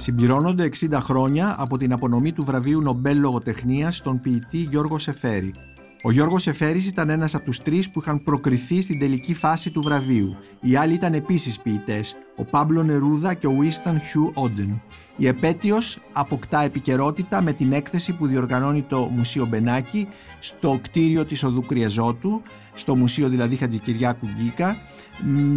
Συμπληρώνονται 60 χρόνια από την απονομή του βραβείου Νομπέλ Λογοτεχνίας στον ποιητή Γιώργο Σεφέρη. Ο Γιώργος Εφέρης ήταν ένας από τους τρεις που είχαν προκριθεί στην τελική φάση του βραβείου. Οι άλλοι ήταν επίσης ποιητές, ο Πάμπλο Νερούδα και ο Βίσταν Χιου Όντεν. Η επέτειος αποκτά επικαιρότητα με την έκθεση που διοργανώνει το Μουσείο Μπενάκη στο κτίριο της Οδού Κριαζότου, στο Μουσείο δηλαδή Χατζικυριάκου Γκίκα,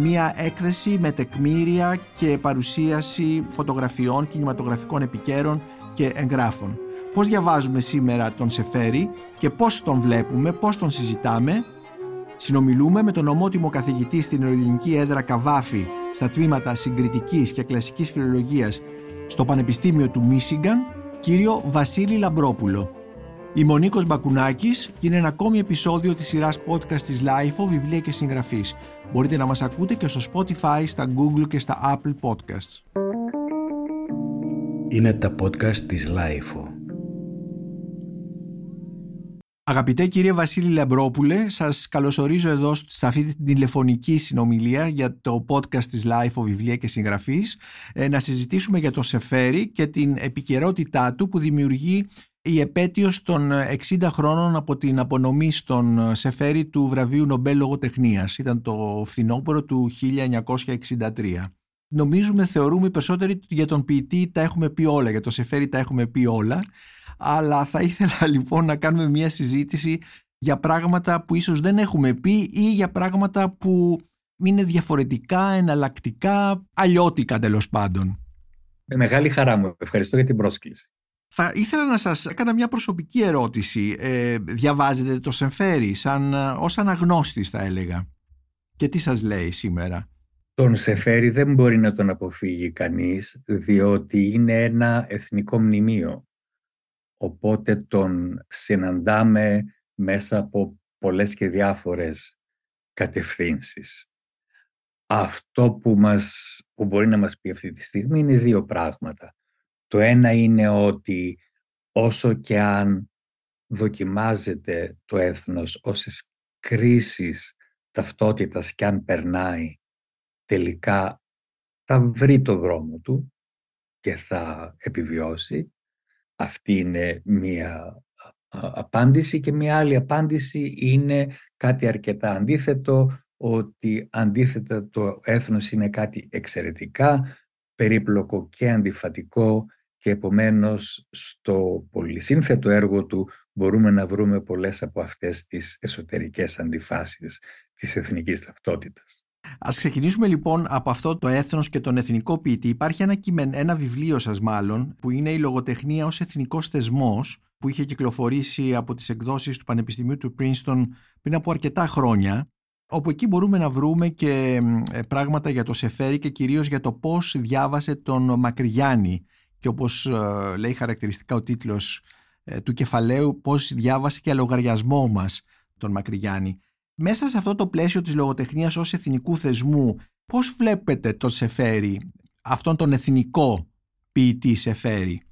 μια έκθεση με τεκμήρια και παρουσίαση φωτογραφιών, κινηματογραφικών επικαίρων και εγγράφων πώς διαβάζουμε σήμερα τον Σεφέρη και πώς τον βλέπουμε, πώς τον συζητάμε. Συνομιλούμε με τον ομότιμο καθηγητή στην ελληνική έδρα Καβάφη στα τμήματα συγκριτικής και κλασικής φιλολογίας στο Πανεπιστήμιο του Μίσιγκαν, κύριο Βασίλη Λαμπρόπουλο. Η Μονίκος Μπακουνάκης και είναι ένα ακόμη επεισόδιο της σειράς podcast της LIFO, βιβλία και συγγραφής. Μπορείτε να μας ακούτε και στο Spotify, στα Google και στα Apple Podcasts. Είναι τα podcast της LIFO. Αγαπητέ κύριε Βασίλη Λεμπρόπουλε, σας καλωσορίζω εδώ σε αυτή την τηλεφωνική συνομιλία για το podcast της Life of Βιβλία και Συγγραφής ε, να συζητήσουμε για το Σεφέρι και την επικαιρότητά του που δημιουργεί η επέτειος των 60 χρόνων από την απονομή στον Σεφέρι του βραβείου Νομπέλ Λογοτεχνίας. Ήταν το φθινόπωρο του 1963. Νομίζουμε, θεωρούμε περισσότεροι για τον ποιητή τα έχουμε πει όλα, για το Σεφέρι τα έχουμε πει όλα αλλά θα ήθελα λοιπόν να κάνουμε μια συζήτηση για πράγματα που ίσως δεν έχουμε πει ή για πράγματα που είναι διαφορετικά, εναλλακτικά, αλλιώτικα τέλος πάντων. Με μεγάλη χαρά μου. Ευχαριστώ για την πρόσκληση. Θα ήθελα να σας έκανα μια προσωπική ερώτηση. Ε, διαβάζετε το Σεμφέρι σαν, ως αναγνώστης θα έλεγα. Και τι σας λέει σήμερα; Τον Σεφέρι δεν μπορεί να τον αποφύγει κανείς διότι είναι ένα εθνικό μνημείο οπότε τον συναντάμε μέσα από πολλές και διάφορες κατευθύνσεις. Αυτό που, μας, που μπορεί να μας πει αυτή τη στιγμή είναι δύο πράγματα. Το ένα είναι ότι όσο και αν δοκιμάζεται το έθνος, όσες κρίσεις ταυτότητας και αν περνάει, τελικά θα βρει το δρόμο του και θα επιβιώσει αυτή είναι μία απάντηση και μία άλλη απάντηση είναι κάτι αρκετά αντίθετο, ότι αντίθετα το έθνος είναι κάτι εξαιρετικά περίπλοκο και αντιφατικό και επομένως στο πολυσύνθετο έργο του μπορούμε να βρούμε πολλές από αυτές τις εσωτερικές αντιφάσεις της εθνικής ταυτότητας. Α ξεκινήσουμε λοιπόν από αυτό το έθνος και τον εθνικό ποιητή. Υπάρχει ένα, κειμεν, ένα βιβλίο σας, μάλλον, που είναι η λογοτεχνία ως εθνικός θεσμός, που είχε κυκλοφορήσει από τις εκδόσεις του Πανεπιστημίου του Princeton πριν από αρκετά χρόνια. Όπου εκεί μπορούμε να βρούμε και ε, πράγματα για το Σεφέρι και κυρίως για το πώς διάβασε τον Μακριγιάννη. Και όπως ε, λέει χαρακτηριστικά ο τίτλος ε, του κεφαλαίου, πώς διάβασε και λογαριασμό μας τον Μακριγιάννη. Μέσα σε αυτό το πλαίσιο της λογοτεχνίας ως εθνικού θεσμού, πώς βλέπετε το Σεφέρι, αυτόν τον εθνικό ποιητή Σεφέρι;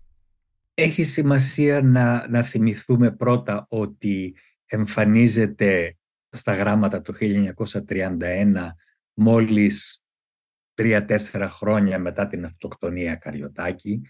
Έχει σημασία να, να θυμηθούμε πρώτα ότι εμφανίζεται στα γράμματα το 1931 μόλις τρία-τέσσερα χρόνια μετά την αυτοκτονία Καριωτάκη,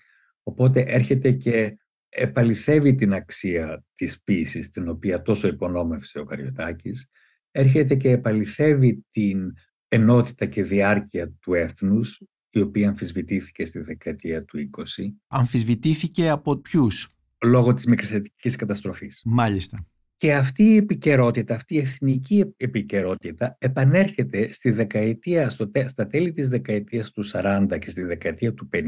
οπότε έρχεται και επαληθεύει την αξία της ποίησης την οποία τόσο υπονόμευσε ο Καριωτάκης έρχεται και επαληθεύει την ενότητα και διάρκεια του έθνους, η οποία αμφισβητήθηκε στη δεκαετία του 20. Αμφισβητήθηκε από ποιους; Λόγω της μικρασιατικής καταστροφής. Μάλιστα. Και αυτή η επικαιρότητα, αυτή η εθνική επικαιρότητα επανέρχεται στη δεκαετία, στο, στα τέλη της δεκαετίας του 40 και στη δεκαετία του 50,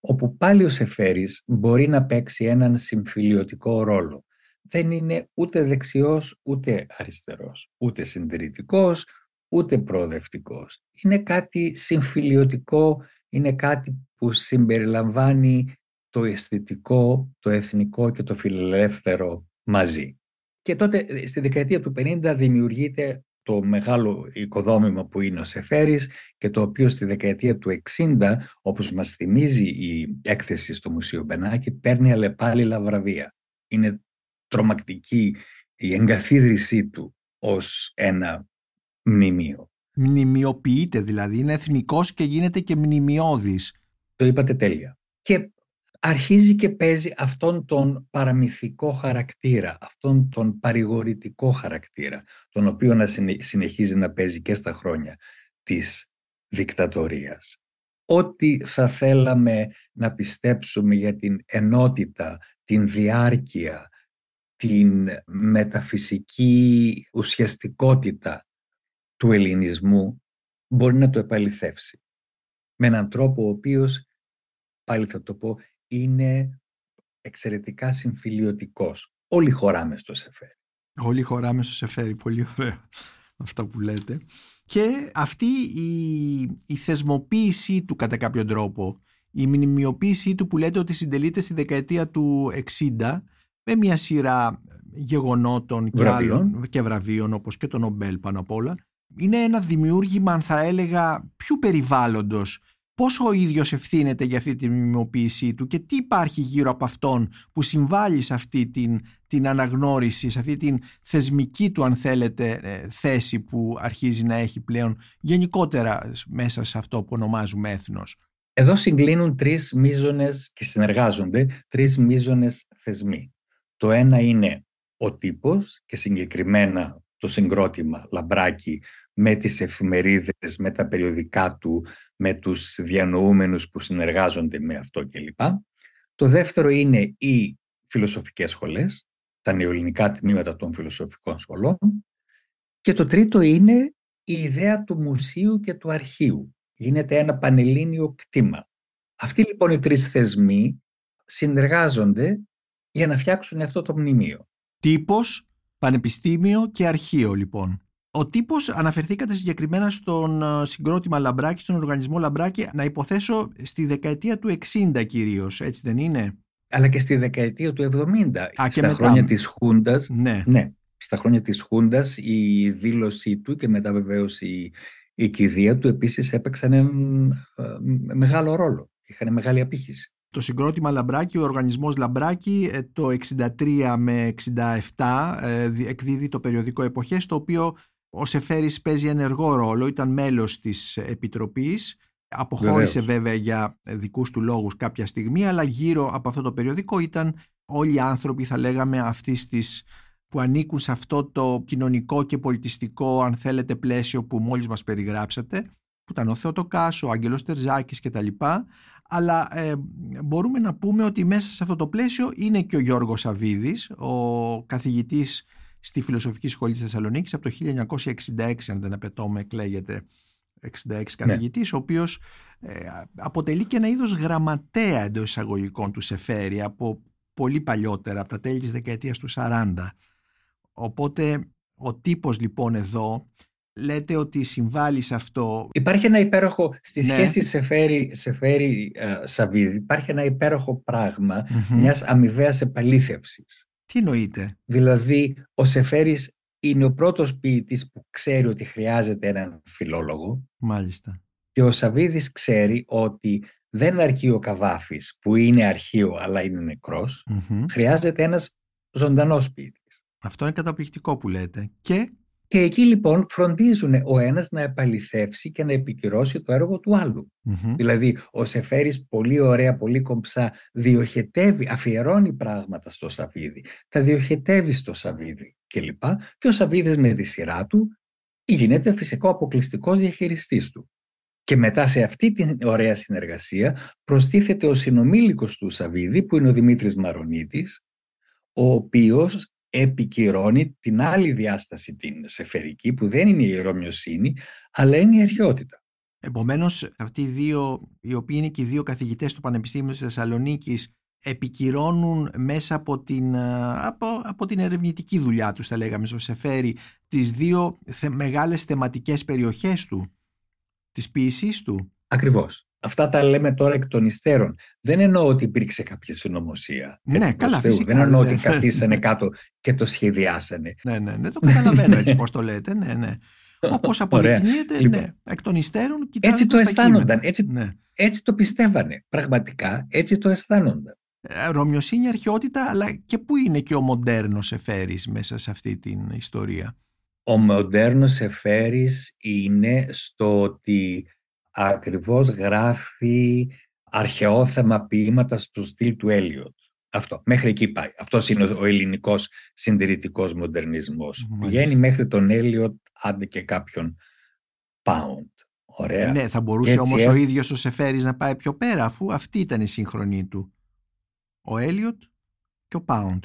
όπου πάλι ο Σεφέρης μπορεί να παίξει έναν συμφιλιωτικό ρόλο δεν είναι ούτε δεξιός ούτε αριστερός, ούτε συντηρητικός, ούτε προοδευτικός. Είναι κάτι συμφιλιωτικό, είναι κάτι που συμπεριλαμβάνει το αισθητικό, το εθνικό και το φιλελεύθερο μαζί. Και τότε στη δεκαετία του 50 δημιουργείται το μεγάλο οικοδόμημα που είναι ο Σεφέρης και το οποίο στη δεκαετία του 60, όπως μας θυμίζει η έκθεση στο Μουσείο Μπενάκη, παίρνει αλλεπάλληλα βραβεία. Είναι τρομακτική η εγκαθίδρυσή του ως ένα μνημείο. Μνημειοποιείται δηλαδή, είναι εθνικός και γίνεται και μνημειώδης. Το είπατε τέλεια. και αρχίζει και παίζει αυτόν τον παραμυθικό χαρακτήρα, αυτόν τον παρηγορητικό χαρακτήρα, τον οποίο να συνεχίζει να παίζει και στα χρόνια της δικτατορίας. Ό,τι θα θέλαμε να πιστέψουμε για την ενότητα, την διάρκεια, την μεταφυσική ουσιαστικότητα του ελληνισμού μπορεί να το επαληθεύσει. Με έναν τρόπο ο οποίος, πάλι θα το πω, είναι εξαιρετικά συμφιλιωτικός. Όλοι χωράμε στο Σεφέρι. Όλοι χωράμε στο Σεφέρι. Πολύ ωραία αυτά που λέτε. Και αυτή η, η θεσμοποίησή του κατά κάποιο τρόπο, η μνημειοποίησή του που λέτε ότι συντελείται στη δεκαετία του 60 με μια σειρά γεγονότων και, άλλων, και βραβείων όπως και το Νομπέλ πάνω απ' όλα είναι ένα δημιούργημα αν θα έλεγα πιο περιβάλλοντος πόσο ο ίδιος ευθύνεται για αυτή τη μιμοποίησή του και τι υπάρχει γύρω από αυτόν που συμβάλλει σε αυτή την, την αναγνώριση, σε αυτή την θεσμική του αν θέλετε ε, θέση που αρχίζει να έχει πλέον γενικότερα μέσα σε αυτό που ονομάζουμε έθνος. Εδώ συγκλίνουν τρεις μίζονες και συνεργάζονται τρεις μίζονες θεσμοί. Το ένα είναι ο τύπος και συγκεκριμένα το συγκρότημα Λαμπράκι με τις εφημερίδες, με τα περιοδικά του, με τους διανοούμενους που συνεργάζονται με αυτό κλπ. Το δεύτερο είναι οι φιλοσοφικές σχολές, τα νεοελληνικά τμήματα των φιλοσοφικών σχολών. Και το τρίτο είναι η ιδέα του μουσείου και του αρχείου. Γίνεται ένα πανελλήνιο κτήμα. Αυτοί λοιπόν οι τρεις θεσμοί συνεργάζονται για να φτιάξουν αυτό το μνημείο. Τύπος, πανεπιστήμιο και αρχείο λοιπόν. Ο τύπος αναφερθήκατε συγκεκριμένα στον ε, συγκρότημα Λαμπράκη, στον οργανισμό Λαμπράκη, να υποθέσω στη δεκαετία του 60 κυρίως, έτσι δεν είναι; Αλλά και στη δεκαετία του 70, Α, στα χρόνια της Χούντας. Ναι. ναι. Στα χρόνια της Χούντας η δήλωσή του και μετά βεβαίως η, η κηδεία του επίσης έπαιξαν ε, μεγάλο ρόλο. Είχαν μεγάλη απήχηση. Το συγκρότημα Λαμπράκη, ο οργανισμός Λαμπράκη ε, το 63 με 67 εκδίδει το περιοδικό «Εποχές» το οποίο ο Σεφέρης παίζει ενεργό ρόλο, ήταν μέλος της Επιτροπής, αποχώρησε βέβαια για δικούς του λόγους κάποια στιγμή, αλλά γύρω από αυτό το περιοδικό ήταν όλοι οι άνθρωποι θα λέγαμε αυτής της που ανήκουν σε αυτό το κοινωνικό και πολιτιστικό αν θέλετε πλαίσιο που μόλις μας περιγράψατε που ήταν ο Θεοτοκάς, ο Άγγελος Τερζάκης κτλ. Αλλά ε, μπορούμε να πούμε ότι μέσα σε αυτό το πλαίσιο είναι και ο Γιώργος Σαβίδης, ο καθηγητής στη Φιλοσοφική Σχολή της Θεσσαλονίκης από το 1966 αν δεν απαιτώμε εκλέγεται 66 καθηγητής ναι. ο οποίος ε, αποτελεί και ένα είδος γραμματέα εντός εισαγωγικών του Σεφέρη από πολύ παλιότερα από τα τέλη της δεκαετίας του 40 οπότε ο τύπος λοιπόν εδώ λέτε ότι συμβάλλει σε αυτό; Υπάρχει ένα υπέροχο, στη ναι. σχέση Σεφέρη, Σεφέρη uh, Σαββίδη, υπάρχει ένα υπέροχο πράγμα mm-hmm. μιας αμοιβαίας επαλήθευσης. Τι εννοείται. Δηλαδή, ο Σεφέρης είναι ο πρώτος ποιητής που ξέρει ότι χρειάζεται έναν φιλόλογο. Μάλιστα. Και ο Σαβίδης ξέρει ότι δεν αρκεί ο Καβάφης που είναι αρχείο αλλά είναι Χρειάζεται ένας ζωντανός ποιητής. Αυτό είναι καταπληκτικό που λέτε. Και και εκεί λοιπόν φροντίζουν ο ένας να επαληθεύσει και να επικυρώσει το έργο του αλλου Δηλαδή ο Σεφέρης πολύ ωραία, πολύ κομψά διοχετεύει, αφιερώνει πράγματα στο Σαβίδι, τα διοχετεύει στο Σαβίδι κλπ. Και, και ο Σαβίδης με τη σειρά του γίνεται φυσικό αποκλειστικός διαχειριστής του. Και μετά σε αυτή την ωραία συνεργασία προστίθεται ο συνομήλικος του Σαβίδη που είναι ο Δημήτρης Μαρονίτης ο οποίος επικυρώνει την άλλη διάσταση την σεφερική που δεν είναι η ιερομοιοσύνη αλλά είναι η αρχαιότητα. Επομένως αυτοί οι δύο, οι οποίοι είναι και οι δύο καθηγητές του Πανεπιστήμιου της Θεσσαλονίκης επικυρώνουν μέσα από την, από, από την ερευνητική δουλειά τους θα λέγαμε στο Σεφέρι τις δύο θε, μεγάλες θεματικές περιοχές του της ποιησής του. Ακριβώς. Αυτά τα λέμε τώρα εκ των υστέρων. Δεν εννοώ ότι υπήρξε κάποια συνωμοσία. Ναι, καλά, φυσικά. Δεν εννοώ ότι καθίσανε κάτω και το σχεδιάσανε. Ναι, ναι, ναι, το καταλαβαίνω έτσι πώς το λέτε. Ναι, ναι. Όπως αποδεικνύεται, λοιπόν, ναι, εκ των υστέρων Έτσι το αισθάνονταν, έτσι, ναι. έτσι το πιστεύανε. Πραγματικά έτσι το αισθάνονταν. Ε, ρωμιοσύνη, αρχαιότητα, αλλά και πού είναι και ο μοντέρνος Εφέρης μέσα σε αυτή την ιστορία; Ο μοντέρνος Εφέρης είναι στο ότι ακριβώς γράφει αρχαιόθεμα ποίηματα στο στυλ του Έλιοτ. Αυτό, μέχρι εκεί πάει. Αυτός είναι ο ελληνικός συντηρητικός μοντερνισμός. Πηγαίνει μέχρι τον Έλιοτ, άντε και κάποιον Pound. Ωραία. Ε, ναι, θα μπορούσε όμως ο ίδιος ο Σεφέρης να πάει πιο πέρα, αφού αυτή ήταν η σύγχρονή του. Ο Έλιοτ και ο Pound.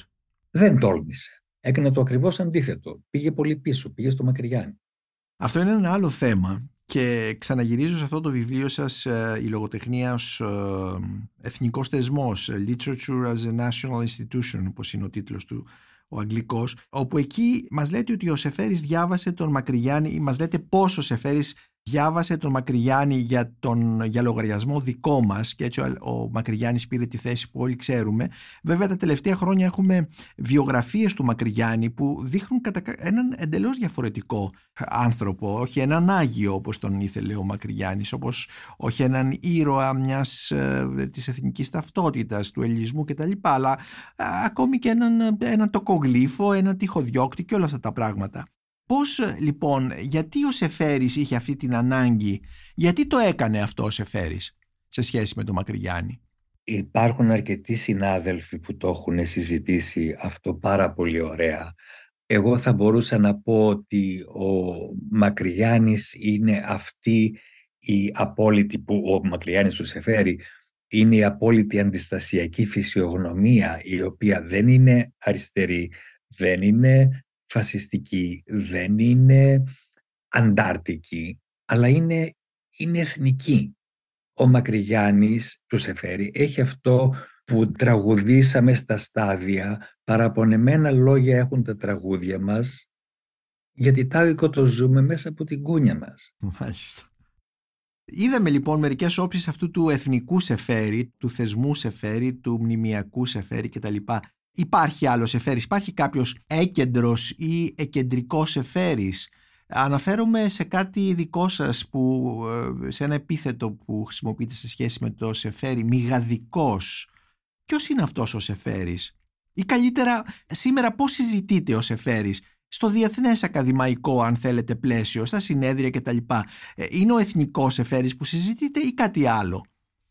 Δεν τόλμησε. Έκανε το ακριβώς αντίθετο. Πήγε πολύ πίσω, πήγε στο Μακριγιάννη. Αυτό είναι ένα άλλο θέμα και ξαναγυρίζω σε αυτό το βιβλίο σας ε, η λογοτεχνία ως ε, εθνικός θεσμός Literature as a National Institution όπως είναι ο τίτλος του ο αγγλικός όπου εκεί μας λέτε ότι ο Σεφέρης διάβασε τον Μακρυγιάννη ή μας λέτε πώς ο Σεφέρης διάβασε τον Μακρυγιάννη για, τον, για λογαριασμό δικό μας και έτσι ο, ο Μακρυγιάννης πήρε τη θέση που όλοι ξέρουμε. Βέβαια τα τελευταία χρόνια έχουμε βιογραφίες του Μακρυγιάννη που δείχνουν κατά έναν εντελώς διαφορετικό άνθρωπο, όχι έναν Άγιο όπως τον ήθελε ο Μακρυγιάννης, όπως όχι έναν ήρωα μιας ε, της εθνικής ταυτότητας, του ελληνισμού κτλ. Αλλά ακόμη και έναν, έναν τοκογλύφο, έναν τυχοδιώκτη και όλα αυτά τα πράγματα. Πώς λοιπόν, γιατί ο Σεφέρης είχε αυτή την ανάγκη, γιατί το έκανε αυτό ο Σεφέρης σε σχέση με τον Μακρυγιάννη; Υπάρχουν αρκετοί συνάδελφοι που το έχουν συζητήσει αυτό πάρα πολύ ωραία. Εγώ θα μπορούσα να πω ότι ο Μακρυγιάννης είναι αυτή η απόλυτη που ο Μακρυγιάννης του Σεφέρη είναι η απόλυτη αντιστασιακή φυσιογνωμία η οποία δεν είναι αριστερή, δεν είναι φασιστική, δεν είναι αντάρτικη, αλλά είναι, είναι εθνική. Ο Μακρυγιάννης του Σεφέρη έχει αυτό που τραγουδήσαμε στα στάδια, παραπονεμένα λόγια έχουν τα τραγούδια μας, γιατί τάδικο το ζούμε μέσα από την κούνια μας. Μάλιστα. Είδαμε λοιπόν μερικές όψεις αυτού του εθνικού σεφέρι, του θεσμού σεφέρι, του μνημιακού σεφέρι κτλ υπάρχει άλλος εφέρης, υπάρχει κάποιος έκεντρος ή εκεντρικός εφέρης. Αναφέρομαι σε κάτι δικό σας, που, ε, σε ένα επίθετο που χρησιμοποιείτε σε σχέση με το σεφέρι, μηγαδικός. Ποιος είναι αυτός ο σεφέρης; Ή καλύτερα, σήμερα πώς συζητείτε ο σεφέρης στο διεθνές ακαδημαϊκό, αν θέλετε, πλαίσιο, στα συνέδρια κτλ. Ε, είναι ο εθνικός σεφέρης που συζητείτε ή κάτι άλλο;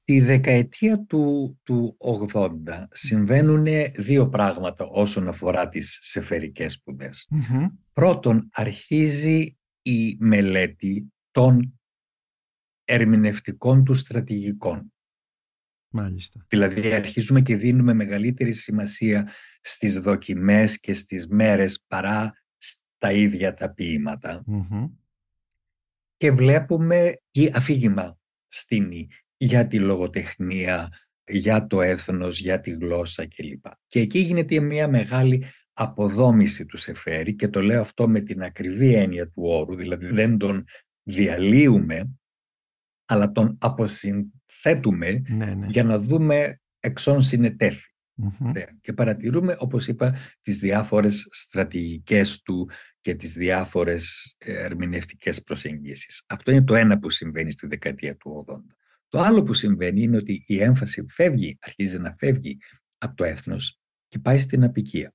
Τη δεκαετία του, του 80 συμβαίνουν δύο πράγματα όσον αφορά τις σεφερικές σπουδές. Πρώτον, αρχίζει η μελέτη των ερμηνευτικών του στρατηγικών. Μάλιστα. Δηλαδή αρχίζουμε και δίνουμε μεγαλύτερη σημασία στις δοκιμές και στις μέρες παρά στα ίδια τα ποίηματα. Και βλέπουμε η αφήγημα στην για τη λογοτεχνία, για το έθνος, για τη γλώσσα κλπ. Και εκεί γίνεται μια μεγάλη αποδόμηση του Σεφέρη και το λέω αυτό με την ακριβή έννοια του όρου, δηλαδή δεν τον διαλύουμε, αλλά τον αποσυνθέτουμε ναι, ναι. για να δούμε εξών συνετέφει. Και παρατηρούμε, όπως είπα, τις διάφορες στρατηγικές του και τις διάφορες ε, ερμηνευτικές προσεγγίσεις. Αυτό είναι το ένα που συμβαίνει στη δεκαετία του 80. Το άλλο που συμβαίνει είναι ότι η έμφαση φεύγει, αρχίζει να φεύγει από το έθνος και πάει στην απικία.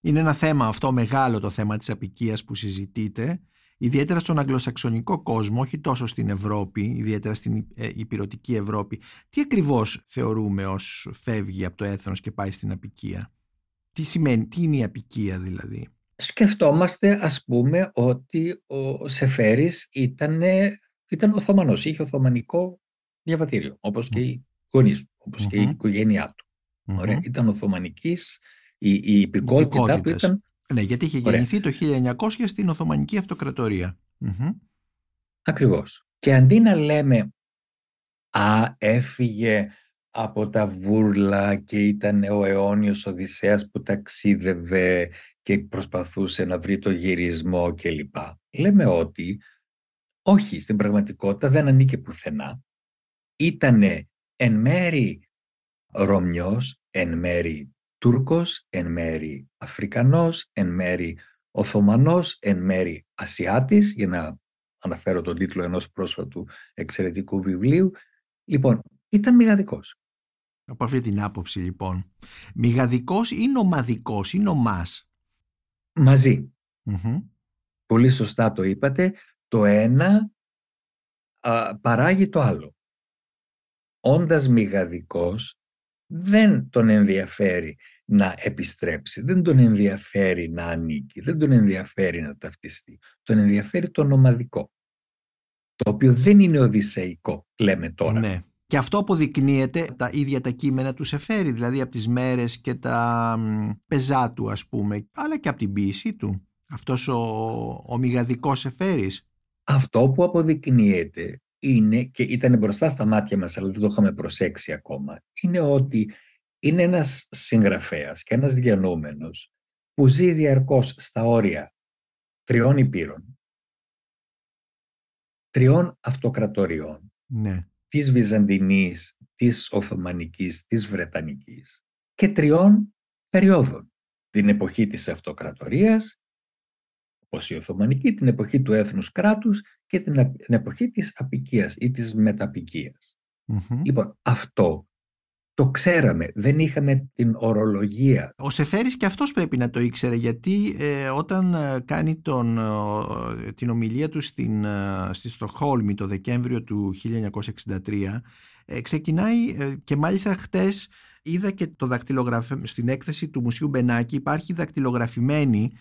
Είναι ένα θέμα αυτό μεγάλο το θέμα της απικίας που συζητείτε, ιδιαίτερα στον αγγλοσαξονικό κόσμο, όχι τόσο στην Ευρώπη, ιδιαίτερα στην ε, υπηρετική Ευρώπη. Τι ακριβώς θεωρούμε ως φεύγει από το έθνος και πάει στην απικία; Τι σημαίνει, τι είναι η απικία δηλαδή; Σκεφτόμαστε ας πούμε ότι ο Σεφέρης ήταν, ήταν Οθωμανός, είχε Οθωμανικό διαβατήριο, όπως και οι γονείς όπως και η οικογένειά του. Ωραία. Ήταν Οθωμανικής, η, η υπηκότητα του ήταν... Ναι, γιατί είχε γεννηθεί το 1900 στην Οθωμανική Αυτοκρατορία. Ακριβώς. Και αντί να λέμε «Α, έφυγε από τα βούρλα και ήταν ο αιώνιος Οδυσσέας που ταξίδευε και προσπαθούσε να βρει το γυρισμό κλπ. Λέμε ότι όχι, στην πραγματικότητα δεν ανήκε πουθενά ήτανε εν μέρη Ρωμιός, εν μέρη Τούρκος, εν μέρη Αφρικανός, εν μέρη Οθωμανός, εν μέρη Ασιάτης, για να αναφέρω τον τίτλο ενός πρόσφατου εξαιρετικού βιβλίου. Λοιπόν, ήταν μηγαδικός. Από αυτή την άποψη λοιπόν. Μηγαδικός ή νομαδικός ή νομάς; Πολύ σωστά το είπατε. Το ένα α, παράγει το άλλο. Όντας μηγαδικός δεν τον ενδιαφέρει να επιστρέψει, δεν τον ενδιαφέρει να ανήκει, δεν τον ενδιαφέρει να ταυτιστεί. Τον ενδιαφέρει το νομαδικό, το οποίο δεν είναι οδυσσεϊκό, λέμε τώρα. Ναι. Και αυτό αποδεικνύεται τα ίδια τα κείμενα του Σεφέρη, δηλαδή από τις μέρες και τα πεζά του ας πούμε, αλλά και από την ποίησή του. Αυτός ο, ο μηγαδικός Σεφέρης. Αυτό που αποδεικνύεται είναι, και ήταν μπροστά στα μάτια μας, αλλά δεν το είχαμε προσέξει ακόμα, είναι ότι είναι ένας συγγραφέας και ένας διανόμενος που ζει διαρκώς στα όρια τριών υπήρων, τριών αυτοκρατοριών, ναι. της Βυζαντινής, της Οθωμανικής, της Βρετανικής και τριών περιόδων. Την εποχή της αυτοκρατορίας, όπως η Οθωμανική, την εποχή του έθνους κράτους και την εποχή της απικίας ή της μεταπικιας Λοιπόν, αυτό το ξέραμε, δεν είχαμε την ορολογία. Ο Σεφέρης και αυτός πρέπει να το ήξερε γιατί ε, όταν ε, κάνει τον, την ομιλία του στην, ε, στη Στοχόλμη το Δεκέμβριο του 1963 ξεκινάει και μάλιστα χτες είδα και το δακτυλογραφημένο στην έκθεση του Μουσείου Μπενάκη υπάρχει δακτυλογραφημένη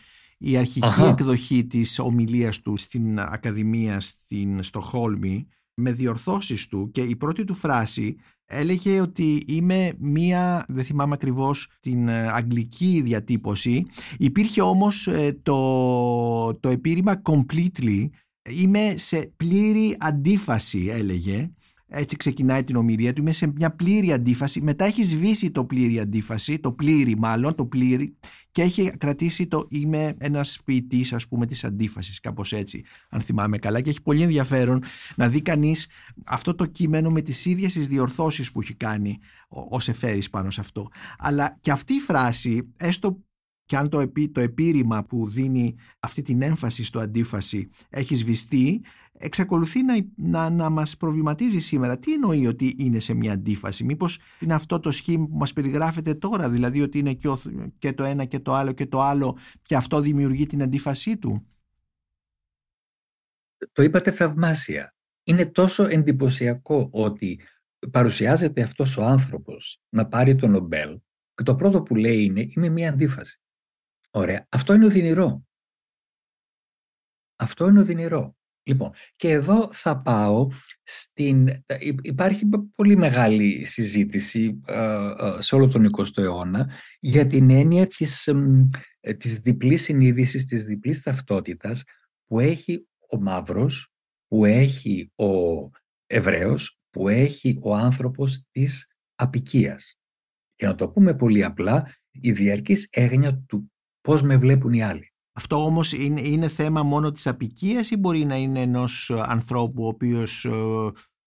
η αρχική εκδοχή της ομιλίας του στην Ακαδημία στην Στοχόλμη με διορθώσεις του και η πρώτη του φράση έλεγε ότι είμαι μία, δεν θυμάμαι ακριβώς την ε, αγγλική διατύπωση, υπήρχε όμως ε, το, το επίρρημα completely, είμαι σε πλήρη αντίφαση έλεγε, έτσι ξεκινάει την ομιλία του, είμαι σε μια πλήρη αντίφαση, μετά έχει σβήσει το πλήρη αντίφαση, το πλήρη μάλλον, το πλήρη και έχει κρατήσει το είμαι ένας ποιητής, ας πούμε της αντίφασης κάπως έτσι αν θυμάμαι καλά. Και έχει πολύ ενδιαφέρον να δει κανείς αυτό το κείμενο με τις ίδιες τις διορθώσεις που έχει κάνει ο, ο Σεφέρης πάνω σε αυτό. Αλλά και αυτή η φράση έστω και αν το, επί, το επίρρημα που δίνει αυτή την έμφαση στο αντίφαση έχει σβηστεί, εξακολουθεί να, να, να μας προβληματίζει σήμερα. Τι εννοεί ότι είναι σε μια αντίφαση, μήπως είναι αυτό το σχήμα που μας περιγράφεται τώρα, δηλαδή ότι είναι και, και το ένα και το άλλο και το άλλο και αυτό δημιουργεί την αντίφασή του; Το είπατε θαυμάσια. Είναι τόσο εντυπωσιακό ότι παρουσιάζεται αυτός ο άνθρωπος να πάρει το Νομπέλ και το πρώτο που λέει είναι είμαι μια αντίφαση. Ωραία. Αυτό είναι οδυνηρό. Αυτό είναι οδυνηρό. Λοιπόν, και εδώ θα πάω στην... Υπάρχει πολύ μεγάλη συζήτηση ε, ε, σε όλο τον 20ο αιώνα για την έννοια της, ε, της διπλής συνείδησης, της διπλής ταυτότητας που έχει ο μαύρος, που έχει ο Εβραίος, που έχει ο άνθρωπος της απικίας. Για να το πούμε πολύ απλά, η διαρκής έγνοια του πώς με βλέπουν οι άλλοι. Αυτό όμως είναι, είναι θέμα μόνο της απικίας ή μπορεί να είναι ενός ε, ανθρώπου ο οποίος ε,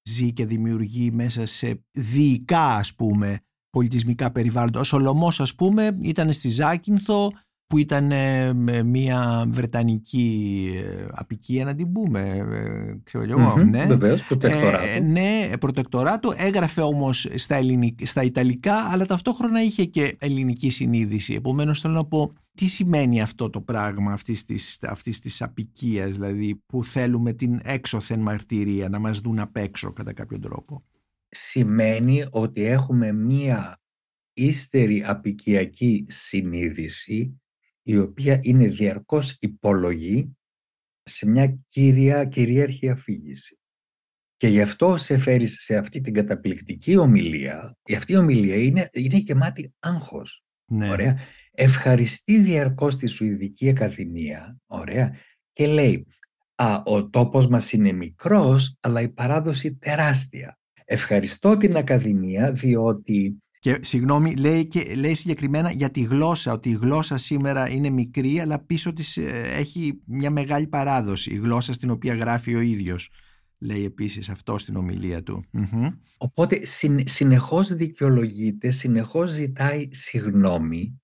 ζει και δημιουργεί μέσα σε διοικά ας πούμε πολιτισμικά περιβάλλοντα. Ο Σολομός ας πούμε ήταν στη Ζάκυνθο που ήταν ε, μια βρετανική ε, απικία να την πούμε ε, ξέρω εγώ mm-hmm, ναι. Βεβαίως, προτεκτοράτο. Ε, ναι, προτεκτοράτο έγραφε όμως στα, στα Ιταλικά αλλά ταυτόχρονα είχε και ελληνική συνείδηση επομένως θέλω να πω τι σημαίνει αυτό το πράγμα αυτής της, αυτής της απικίας δηλαδή που θέλουμε την έξωθεν μαρτυρία να μας δουν απ' έξω κατά κάποιο τρόπο; Σημαίνει ότι έχουμε μία ύστερη απικιακή συνείδηση η οποία είναι διαρκώς υπόλογη σε μια κύρια, κυρίαρχη αφήγηση. Και γι' αυτό σε φέρει σε αυτή την καταπληκτική ομιλία. Η αυτή η ομιλία είναι, είναι γεμάτη άγχος. Ναι. Ωραία. Ευχαριστεί διαρκώς τη Σουηδική Ακαδημία. Ωραία. Και λέει, Α, ο τόπος μας είναι μικρός, αλλά η παράδοση τεράστια. Ευχαριστώ την Ακαδημία διότι και συγγνώμη, λέει, και, λέει συγκεκριμένα για τη γλώσσα, ότι η γλώσσα σήμερα είναι μικρή, αλλά πίσω της ε, έχει μια μεγάλη παράδοση, η γλώσσα στην οποία γράφει ο ίδιος. Λέει επίσης αυτό στην ομιλία του. Οπότε συνεχώς δικαιολογείται, συνεχώς ζητάει συγγνώμη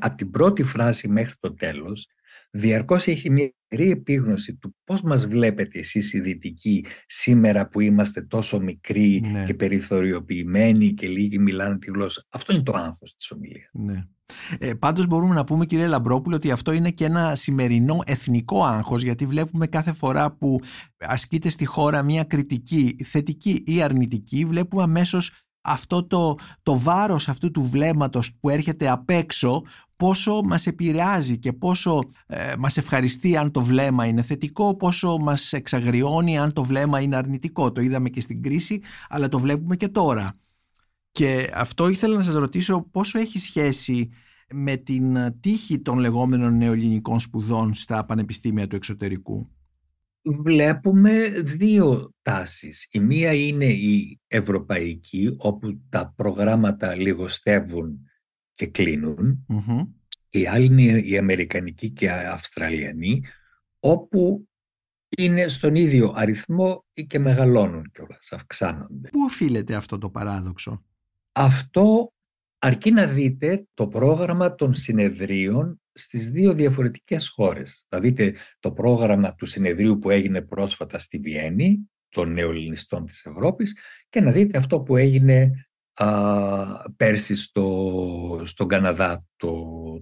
από την πρώτη φράση μέχρι το τέλος, διαρκώς έχει μια τρομερή επίγνωση του πώς μας βλέπετε εσείς οι δυτικοί σήμερα που είμαστε τόσο μικροί ναι. και περιθωριοποιημένοι και λίγοι μιλάνε τη γλώσσα. Αυτό είναι το άγχος της ομιλίας. Ναι. Ε, πάντως μπορούμε να πούμε κύριε Λαμπρόπουλο ότι αυτό είναι και ένα σημερινό εθνικό άγχος γιατί βλέπουμε κάθε φορά που ασκείται στη χώρα μια κριτική θετική ή αρνητική βλέπουμε αμέσως αυτό το, το βάρος αυτού του βλέμματος που έρχεται απ' έξω πόσο μας επηρεάζει και πόσο ε, μας ευχαριστεί αν το βλέμμα είναι θετικό, πόσο μας εξαγριώνει αν το βλέμμα είναι αρνητικό. Το είδαμε και στην κρίση, αλλά το βλέπουμε και τώρα. Και αυτό ήθελα να σας ρωτήσω πόσο έχει σχέση με την τύχη των λεγόμενων νεοελληνικών σπουδών στα πανεπιστήμια του εξωτερικού; Βλέπουμε δύο τάσεις. Η μία είναι η ευρωπαϊκή, όπου τα προγράμματα λιγοστεύουν και κλεινουν Η άλλη είναι η αμερικανική και η αυστραλιανή, όπου είναι στον ίδιο αριθμό ή και μεγαλώνουν κιόλας, αυξάνονται. Πού οφείλεται αυτό το παράδοξο; Αυτό αρκεί να δείτε το πρόγραμμα των συνεδρίων στις δύο διαφορετικές χώρες. Θα δείτε το πρόγραμμα του συνεδρίου που έγινε πρόσφατα στη Βιέννη, των νεοελληνιστών της Ευρώπης, και να δείτε αυτό που έγινε α, πέρσι στο, στον Καναδά το,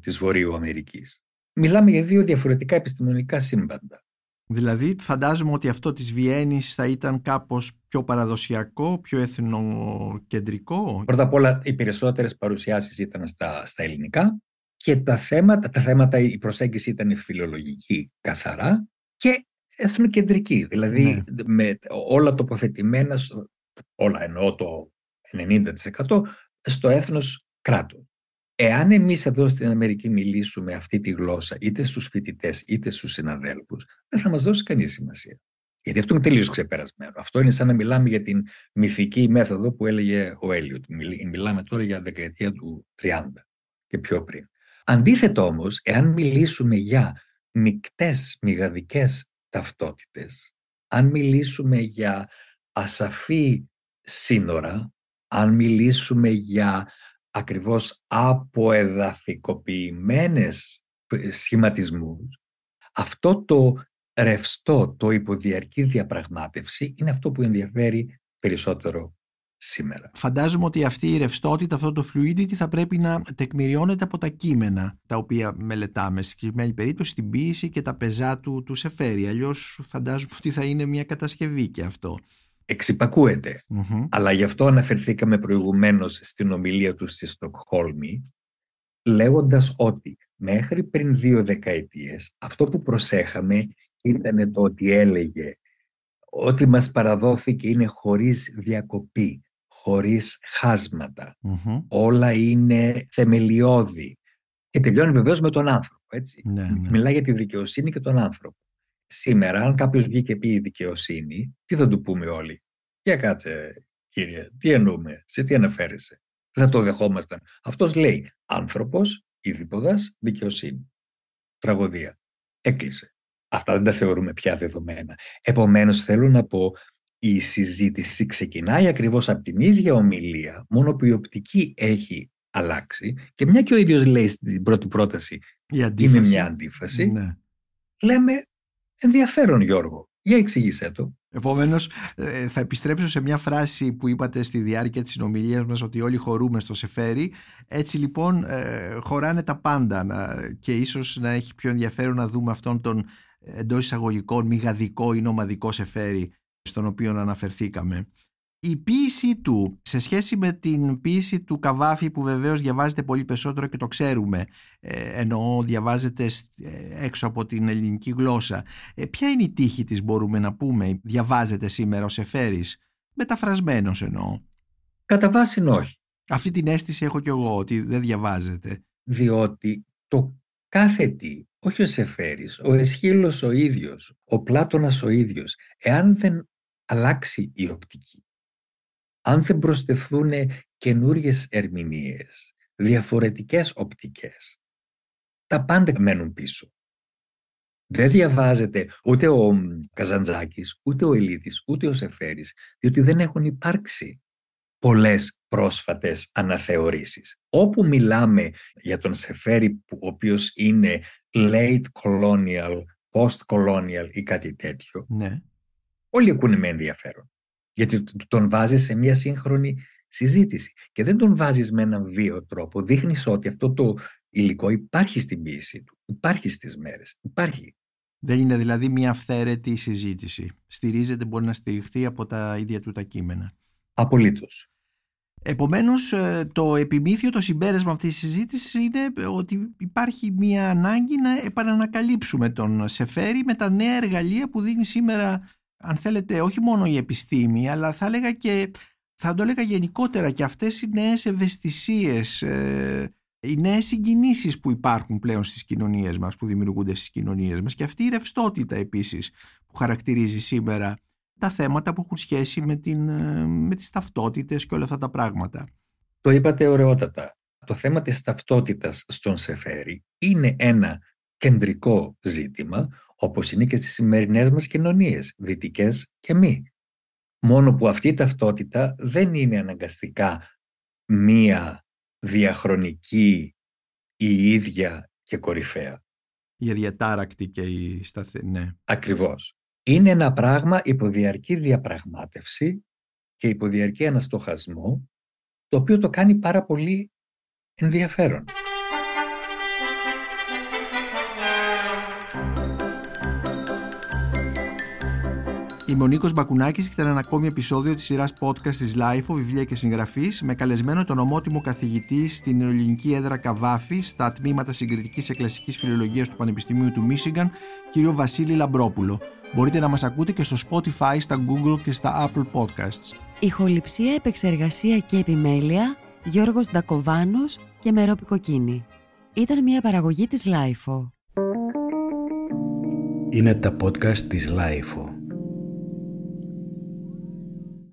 της Βορείου Αμερικής. Μιλάμε για δύο διαφορετικά επιστημονικά σύμπαντα. Δηλαδή φαντάζομαι ότι αυτό της Βιέννης θα ήταν κάπως πιο παραδοσιακό, πιο εθνοκεντρικό; Πρώτα απ' όλα οι περισσότερες παρουσιάσεις ήταν στα, στα ελληνικά και τα θέματα, τα θέματα, η προσέγγιση ήταν φιλολογική καθαρά και εθνοκεντρική. Δηλαδή ναι. με όλα τοποθετημένα, όλα εννοώ το 90% στο έθνος κράτου. Εάν εμείς εδώ στην Αμερική μιλήσουμε αυτή τη γλώσσα είτε στους φοιτητές είτε στους συναδέλφους, δεν θα μας δώσει κανείς σημασία. Γιατί αυτό είναι τελείως ξεπερασμένο. Αυτό είναι σαν να μιλάμε για την μυθική μέθοδο που έλεγε ο Έλιοτ. Μιλάμε τώρα για δεκαετία του 30 και πιο πριν. Αντίθετα όμως, εάν μιλήσουμε για μικτές μηγαδικές ταυτότητες, αν μιλήσουμε για ασαφή σύνορα, αν μιλήσουμε για ακριβώς αποεδαφικοποιημένες σχηματισμούς, αυτό το ρευστό, το υποδιαρκή διαπραγμάτευση είναι αυτό που ενδιαφέρει περισσότερο σήμερα. Φαντάζομαι ότι αυτή η ρευστότητα, αυτό το fluidity θα πρέπει να τεκμηριώνεται από τα κείμενα τα οποία μελετάμε. Στη συγκεκριμένη περίπτωση την ποίηση και τα πεζά του, του Σεφέρη. Αλλιώς φαντάζομαι ότι θα είναι μια κατασκευή και αυτό. εξυπακουεται Αλλά γι' αυτό αναφερθήκαμε προηγουμένως στην ομιλία του στη Στοκχόλμη, λέγοντας ότι μέχρι πριν δύο δεκαετίες αυτό που προσέχαμε ήταν το ότι έλεγε ότι μας παραδόθηκε είναι χωρίς διακοπή χωρίς χασματα Όλα είναι θεμελιώδη. Και τελειώνει βεβαίως με τον άνθρωπο. Έτσι. Ναι, ναι. Μιλάει για τη δικαιοσύνη και τον άνθρωπο. Σήμερα, αν κάποιος βγει και πει δικαιοσύνη, τι θα του πούμε όλοι; Για κάτσε, κύριε, τι εννοούμε, σε τι αναφέρεσαι; Δεν θα το δεχόμασταν. Αυτός λέει άνθρωπος, ειδipodας, δικαιοσύνη. Τραγωδία. Έκλεισε. Αυτά δεν τα θεωρούμε πια δεδομένα. Επομένως, θέλω να πω η συζήτηση ξεκινάει ακριβώς από την ίδια ομιλία, μόνο που η οπτική έχει αλλάξει και μια και ο ίδιος λέει στην πρώτη πρόταση είναι μια αντίφαση, ναι. λέμε ενδιαφέρον Γιώργο, για εξήγησέ το. Επομένως ε, θα επιστρέψω σε μια φράση που είπατε στη διάρκεια της συνομιλίας μας ότι όλοι χωρούμε στο Σεφέρι. Έτσι λοιπόν ε, χωράνε τα πάντα και ίσως να έχει πιο ενδιαφέρον να δούμε αυτόν τον εντός εισαγωγικών μηγαδικό ή νομαδικό Σεφέρι στον οποίο αναφερθήκαμε. Η ποίηση του σε σχέση με την ποίηση του Καβάφη που βεβαίως διαβάζεται πολύ περισσότερο και το ξέρουμε ε, εννοώ διαβάζεται ε, έξω από την ελληνική γλώσσα ε, ποια είναι η τύχη της μπορούμε να πούμε διαβάζεται σήμερα ο Σεφέρης; Μεταφρασμένος εννοώ Κατά βάση όχι Αυτή την αίσθηση έχω κι εγώ ότι δεν διαβάζεται Διότι το κάθε τι όχι ο Σεφέρης, ο Εσχύλος ο ίδιος, ο Πλάτωνας ο ίδιος, εάν δεν αλλάξει η οπτική. Αν δεν προσθεθούν καινούριες ερμηνείες, διαφορετικές οπτικές, τα πάντα μένουν πίσω. Δεν διαβάζεται ούτε ο Καζαντζάκης, ούτε ο Ελίδης, ούτε ο Σεφέρης, διότι δεν έχουν υπάρξει πολλές πρόσφατες αναθεωρήσεις. Όπου μιλάμε για τον Σεφέρη, ο οποίος είναι late colonial post-colonial ή κάτι τέτοιο, ναι. όλοι ακούνε με ενδιαφέρον. Γιατί τον βάζεις σε μια σύγχρονη συζήτηση και δεν τον βάζεις με έναν βίο τρόπο. Δείχνεις ότι αυτό το υλικό υπάρχει στην ποιήση του, υπάρχει στις μέρες, υπάρχει. Δεν είναι δηλαδή μια αυθαίρετη συζήτηση. Στηρίζεται, μπορεί να στηριχθεί από τα ίδια του τα κείμενα. Απολύτως. Επομένως, ε, το επιμήθειο, το συμπέρασμα αυτής της συζήτησης είναι ότι υπάρχει μια ανάγκη να επανανακαλύψουμε τον Σεφέρη με τα νέα εργαλεία που δίνει σήμερα, αν θέλετε, όχι μόνο η επιστήμη, αλλά θα έλεγα και, θα το έλεγα γενικότερα και αυτές οι νέες ευαισθησίες, ε, οι νέες συγκινήσεις που υπάρχουν πλέον στις κοινωνίες μας, που δημιουργούνται στις κοινωνίες μας και αυτή η ρευστότητα επίσης που χαρακτηρίζει σήμερα τα θέματα που έχουν σχέση με, την, ε, με τις ταυτότητες και όλα αυτά τα πράγματα. Το είπατε ωραιότατα. Το θέμα της ταυτότητας στον Σεφέρη είναι ένα κεντρικό ζήτημα, όπως είναι και στις σημερινές μας κοινωνίες, δυτικές και μη. Μόνο που αυτή η ταυτότητα δεν είναι αναγκαστικά μία διαχρονική η ίδια και κορυφαία. Η αδιατάρακτη και η σταθερή, ναι. Ακριβώς είναι ένα πράγμα υποδιαρκή διαπραγμάτευση και υποδιαρκή αναστοχασμό, το οποίο το κάνει πάρα πολύ ενδιαφέρον. Είμαι ο Νίκος Μπακουνάκης και ήταν ένα ακόμη επεισόδιο της σειράς podcast της LIFO, βιβλία και συγγραφής, με καλεσμένο τον ομότιμο καθηγητή στην ελληνική έδρα Καβάφη, στα τμήματα συγκριτικής και κλασικής φιλολογίας του Πανεπιστημίου του Μίσιγκαν, κύριο Βασίλη Λαμπρόπουλο. Μπορείτε να μας ακούτε και στο Spotify, στα Google και στα Apple Podcasts. Ηχοληψία, επεξεργασία και επιμέλεια, Γιώργος Ντακοβάνος και Μερόπη Κοκκίνη. Ήταν μια παραγωγή της LIFO. Είναι τα podcast της LIFO.